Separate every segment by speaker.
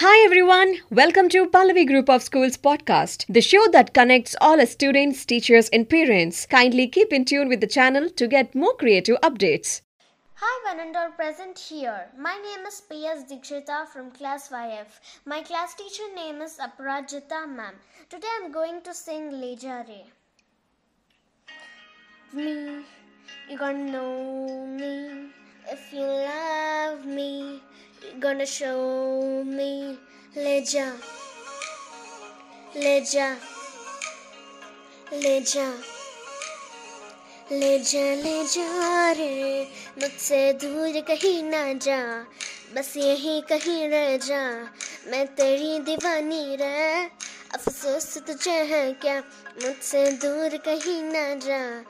Speaker 1: Hi everyone, welcome to Pallavi Group of Schools podcast, the show that connects all students, teachers, and parents. Kindly keep in tune with the channel to get more creative updates.
Speaker 2: Hi, Vanandor present here. My name is P.S. Dikshita from class 5F. My class teacher name is Aparajita ma'am. Today I'm going to sing Leja Re. Me, you gonna know me if you love me. Gonna show me Leja, Leja, Leja. ले जा ले जा रे मुझसे दूर कहीं ना जा। बस यहीं कहीं रह जा। मैं तेरी दीवानी रे। अफसोस तुझे है क्या? मुझसे दूर कहीं ना जा।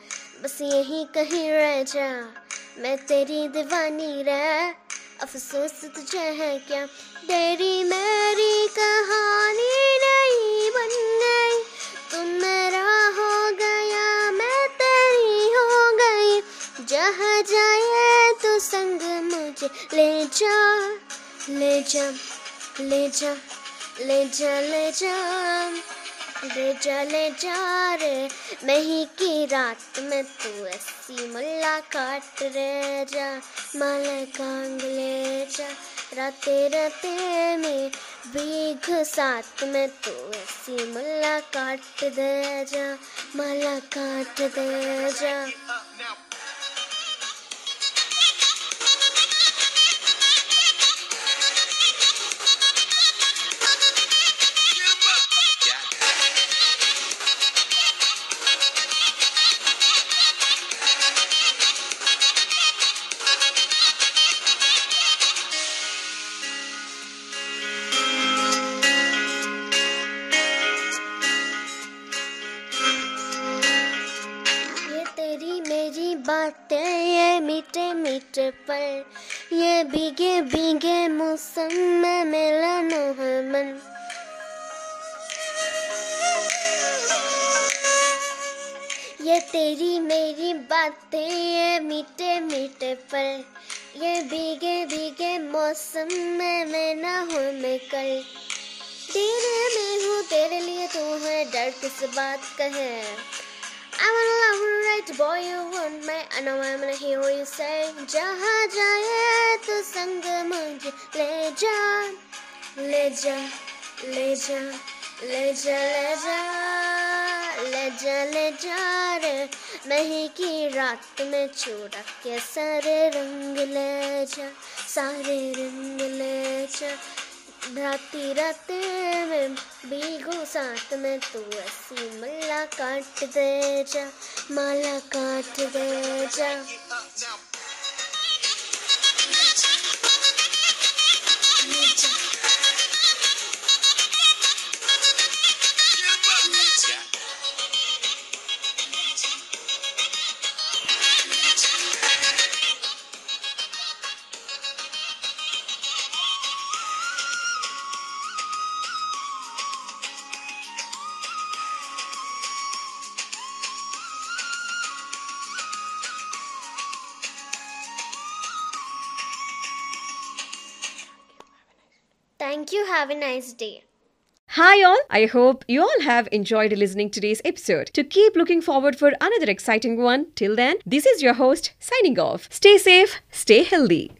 Speaker 2: बस यहीं कहीं रह जा। मैं तेरी दीवानी रे। अफसोस तुझे है क्या? तेरी मेरी कहानी नहीं बन गई। तुम मेरा हो गया, मैं तेरी हो गई। जहाँ जाए तो संग मुझे ले ले जा ले जा ले जा ले जा ले जा। ले जा रे मही की रात में तू ऐसी मुलाकात रे जा माला कांग ले जा। राते राते में बीघ साथ में तू ऐसी मुलाकात दे जा माला काट दे जा। बातें ये मीठे मीठे पल ये भीगे भीगे मौसम में मिलन है मन। ये तेरी मेरी बातें ये मीठे मीठे पल ये भीगे भीगे मौसम में मैं ना हूँ मैं कल। तेरे में हूँ, तेरे लिए तू है, डर किस बात का है? Right boy, you want me. I know I'm gonna hear you say. जहाँ जाए तो संग मुझे ले जा, ले जा, ले जा, ले जा, ले जा, ले जा, ले जा रे मही की रात में चूड़ा के सारे रंग ले जा, सारे रंग ले जा राती रात में बीगो साथ में तू ऐसी मल्ला काट दे जा माला काट दे जा। Thank you. Have a nice day.
Speaker 1: Hi all, I hope you all have enjoyed listening today's episode. To keep looking forward for another exciting one, till then, this is your host signing off. Stay safe, stay healthy.